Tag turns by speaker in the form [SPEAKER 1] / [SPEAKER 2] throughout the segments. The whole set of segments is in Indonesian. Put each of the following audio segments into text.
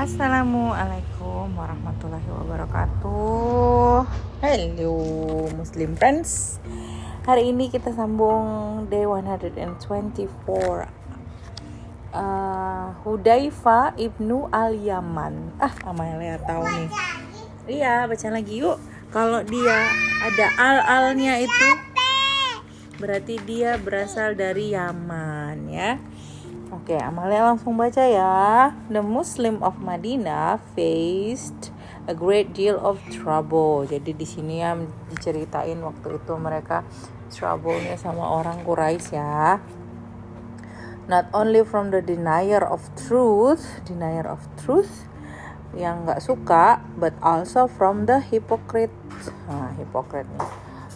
[SPEAKER 1] Assalamualaikum warahmatullahi wabarakatuh. Hello Muslim friends. Hari ini kita sambung day 124 uh, Hudaifa ibnu al-Yaman. Ah Amalia tahu nih. Iya baca lagi yuk. Kalau dia ada al-alnya itu Berarti dia berasal dari Yaman ya Oke, Amalia langsung baca ya. The Muslim of Madinah faced a great deal of trouble. Jadi di sini ya diceritain waktu itu mereka trouble-nya sama orang Quraisy ya. Not only from the denier of truth, denier of truth yang nggak suka, but also from the hypocrite. Nah, hypocrite nih.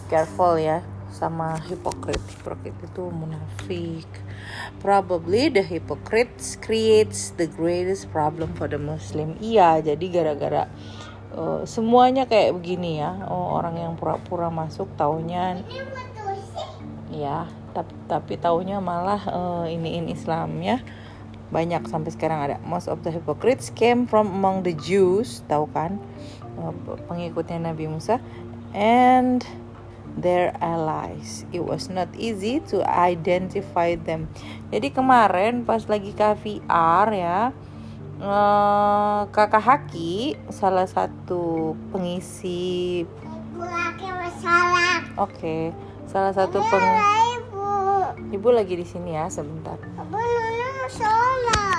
[SPEAKER 1] Careful ya sama hypocrite. Hypocrite itu munafik Probably the hypocrites creates the greatest problem for the Muslim. Iya, jadi gara-gara uh, semuanya kayak begini ya. Oh, orang yang pura-pura masuk taunya ya, tapi tapi taunya malah uh, iniin Islam ya. Banyak sampai sekarang ada. Most of the hypocrites came from among the Jews, tahu kan? Uh, pengikutnya Nabi Musa and their allies. It was not easy to identify them. Jadi kemarin pas lagi KVR ya, uh, kakak Haki salah satu pengisi. Oke, okay. salah satu peng. Ibu. Ibu lagi di sini ya sebentar. Ibu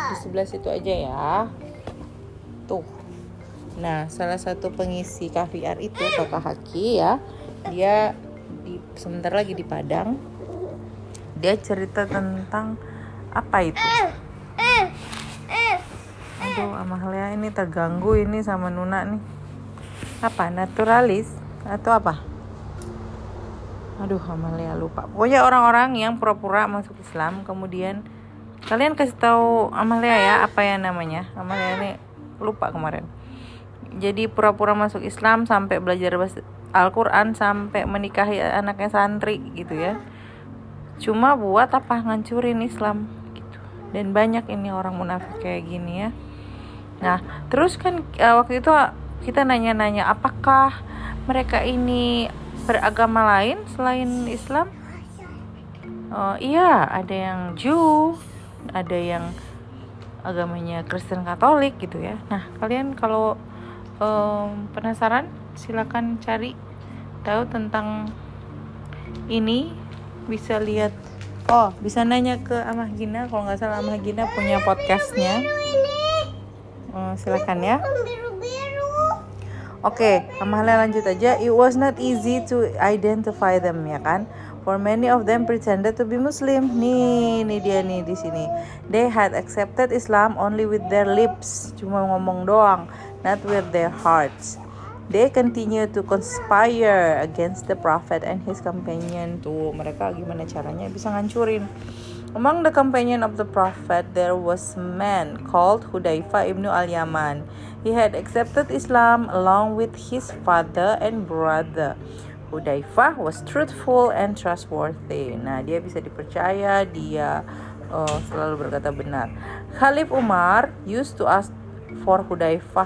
[SPEAKER 1] Di sebelah situ aja ya. Tuh. Nah, salah satu pengisi KVR itu kakak Haki ya dia di sebentar lagi di Padang. Dia cerita tentang apa itu? Aduh Amalia ini terganggu ini sama Nuna nih. Apa naturalis atau apa? Aduh Amalia lupa. Pokoknya orang-orang yang pura-pura masuk Islam kemudian kalian kasih tahu Amalia ya apa ya namanya? Amalia ini lupa kemarin. Jadi pura-pura masuk Islam sampai belajar bahasa Al-Quran sampai menikahi anaknya santri gitu ya. Cuma buat apa? Ngancurin Islam gitu. Dan banyak ini orang munafik kayak gini ya. Nah terus kan uh, waktu itu kita nanya-nanya apakah mereka ini beragama lain selain Islam? Uh, iya ada yang Jew ada yang agamanya Kristen Katolik gitu ya. Nah kalian kalau um, penasaran silakan cari tahu tentang ini bisa lihat oh bisa nanya ke Amah Gina kalau nggak salah Amah Gina punya podcastnya oh, silakan ya Oke, okay, Amahla lanjut aja. It was not easy to identify them ya kan. For many of them pretended to be Muslim. Nih, nih dia nih di sini. They had accepted Islam only with their lips, cuma ngomong doang, not with their hearts. They continue to conspire against the prophet and his companion. Tuh, mereka gimana caranya bisa ngancurin. Among the companion of the prophet, there was a man called Hudaifa ibnu al-Yaman. He had accepted Islam along with his father and brother. Hudaifa was truthful and trustworthy. Nah, dia bisa dipercaya, dia uh, selalu berkata benar. Khalif Umar used to ask for Hudaifa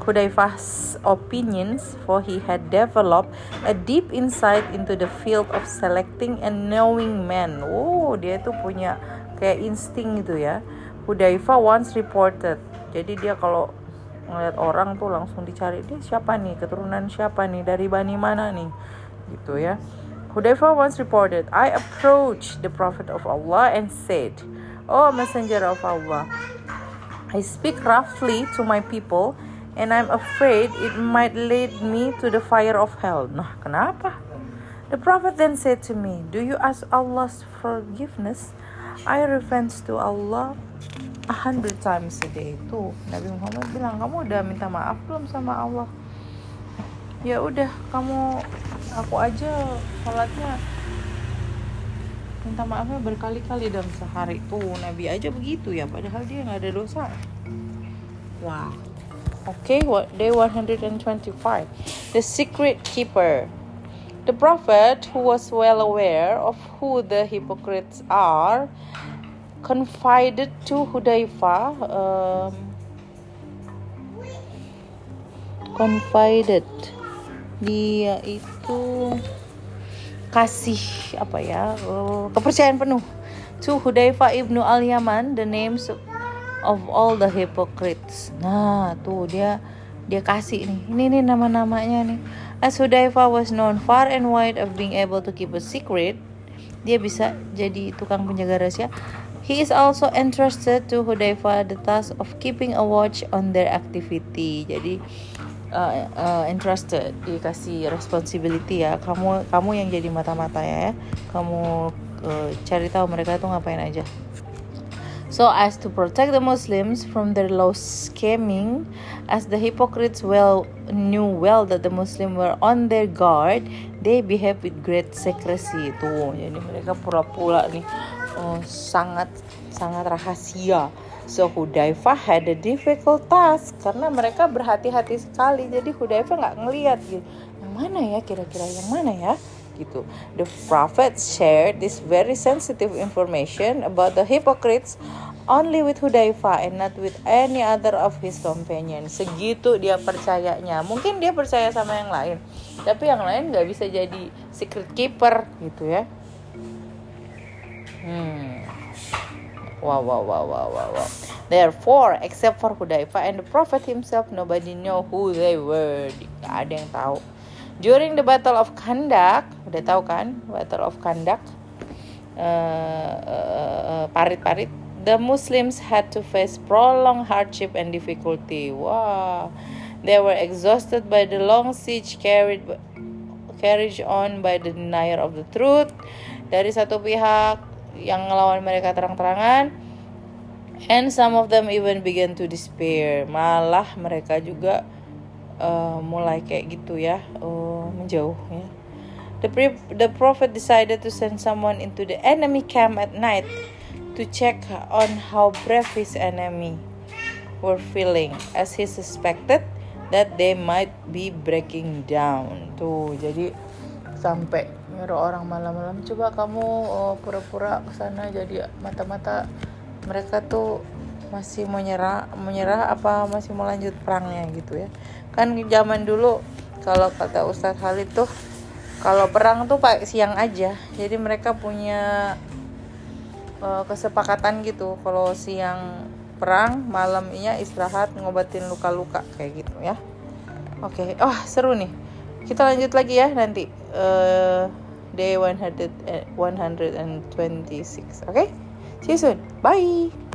[SPEAKER 1] Hudayfah's opinions, for he had developed a deep insight into the field of selecting and knowing men. Oh, dia itu punya kayak insting gitu ya. Hudayfa once reported. Jadi dia kalau ngeliat orang tuh langsung dicari dia siapa nih, keturunan siapa nih, dari bani mana nih, gitu ya. Hudayfa once reported, I approached the Prophet of Allah and said, Oh Messenger of Allah, I speak roughly to my people and I'm afraid it might lead me to the fire of hell. Nah, kenapa? The Prophet then said to me, Do you ask Allah's forgiveness? I repent to Allah a hundred times a day. Tuh, Nabi Muhammad bilang, kamu udah minta maaf belum sama Allah? Ya udah, kamu aku aja sholatnya minta maafnya berkali-kali dalam sehari tuh Nabi aja begitu ya padahal dia nggak ada dosa wah wow. Okay, what day 125. The secret keeper. The prophet, who was well aware of who the hypocrites are, confided to Hudayfa um, confided dia itu kasih apa ya uh, kepercayaan penuh to Hudayfa ibnu al Yaman the names of all the hypocrites nah tuh dia dia kasih nih ini nih nama-namanya nih as Hudayfa was known far and wide of being able to keep a secret dia bisa jadi tukang penjaga rahasia He is also entrusted to Hudayfa the task of keeping a watch on their activity. Jadi uh, uh, entrusted dikasih responsibility ya. Kamu kamu yang jadi mata-mata ya. Kamu uh, cari tahu mereka tuh ngapain aja. So as to protect the Muslims from their low scheming, as the hypocrites well knew well that the Muslims were on their guard, they behave with great secrecy. Tuh, jadi mereka pura-pura nih oh, sangat sangat rahasia. So Hudayfa had a difficult task karena mereka berhati-hati sekali. Jadi Hudayfa nggak ngelihat gitu. Yang mana ya kira-kira yang mana ya? gitu. The prophet shared this very sensitive information about the hypocrites only with Hudayfa and not with any other of his companions. Segitu dia percayanya. Mungkin dia percaya sama yang lain, tapi yang lain nggak bisa jadi secret keeper gitu ya. Hmm. Wow, wow, wow, wow, wow, wow. Therefore, except for Hudayfa and the Prophet himself, nobody know who they were. Gak ada yang tahu. During the Battle of Kandak, udah tahu kan? Battle of Kandak, parit-parit, uh, uh, uh, the Muslims had to face prolonged hardship and difficulty. Wow, they were exhausted by the long siege carried carried on by the denier of the truth. Dari satu pihak yang ngelawan mereka terang-terangan and some of them even began to despair malah mereka juga uh, mulai kayak gitu ya uh, menjauh ya the the prophet decided to send someone into the enemy camp at night to check on how brave his enemy were feeling as he suspected that they might be breaking down. Tuh jadi sampai nyuruh orang malam-malam coba kamu oh, pura-pura ke sana jadi mata-mata mereka tuh masih menyerah menyerah apa masih mau lanjut perangnya gitu ya. Kan zaman dulu kalau kata Ustadz Khalid tuh kalau perang tuh pak siang aja. Jadi mereka punya uh, kesepakatan gitu. Kalau siang perang malamnya istirahat ngobatin luka-luka kayak gitu ya. Oke okay. oh seru nih. Kita lanjut lagi ya nanti. Uh, day 100, 126 oke? Okay? see you soon. Bye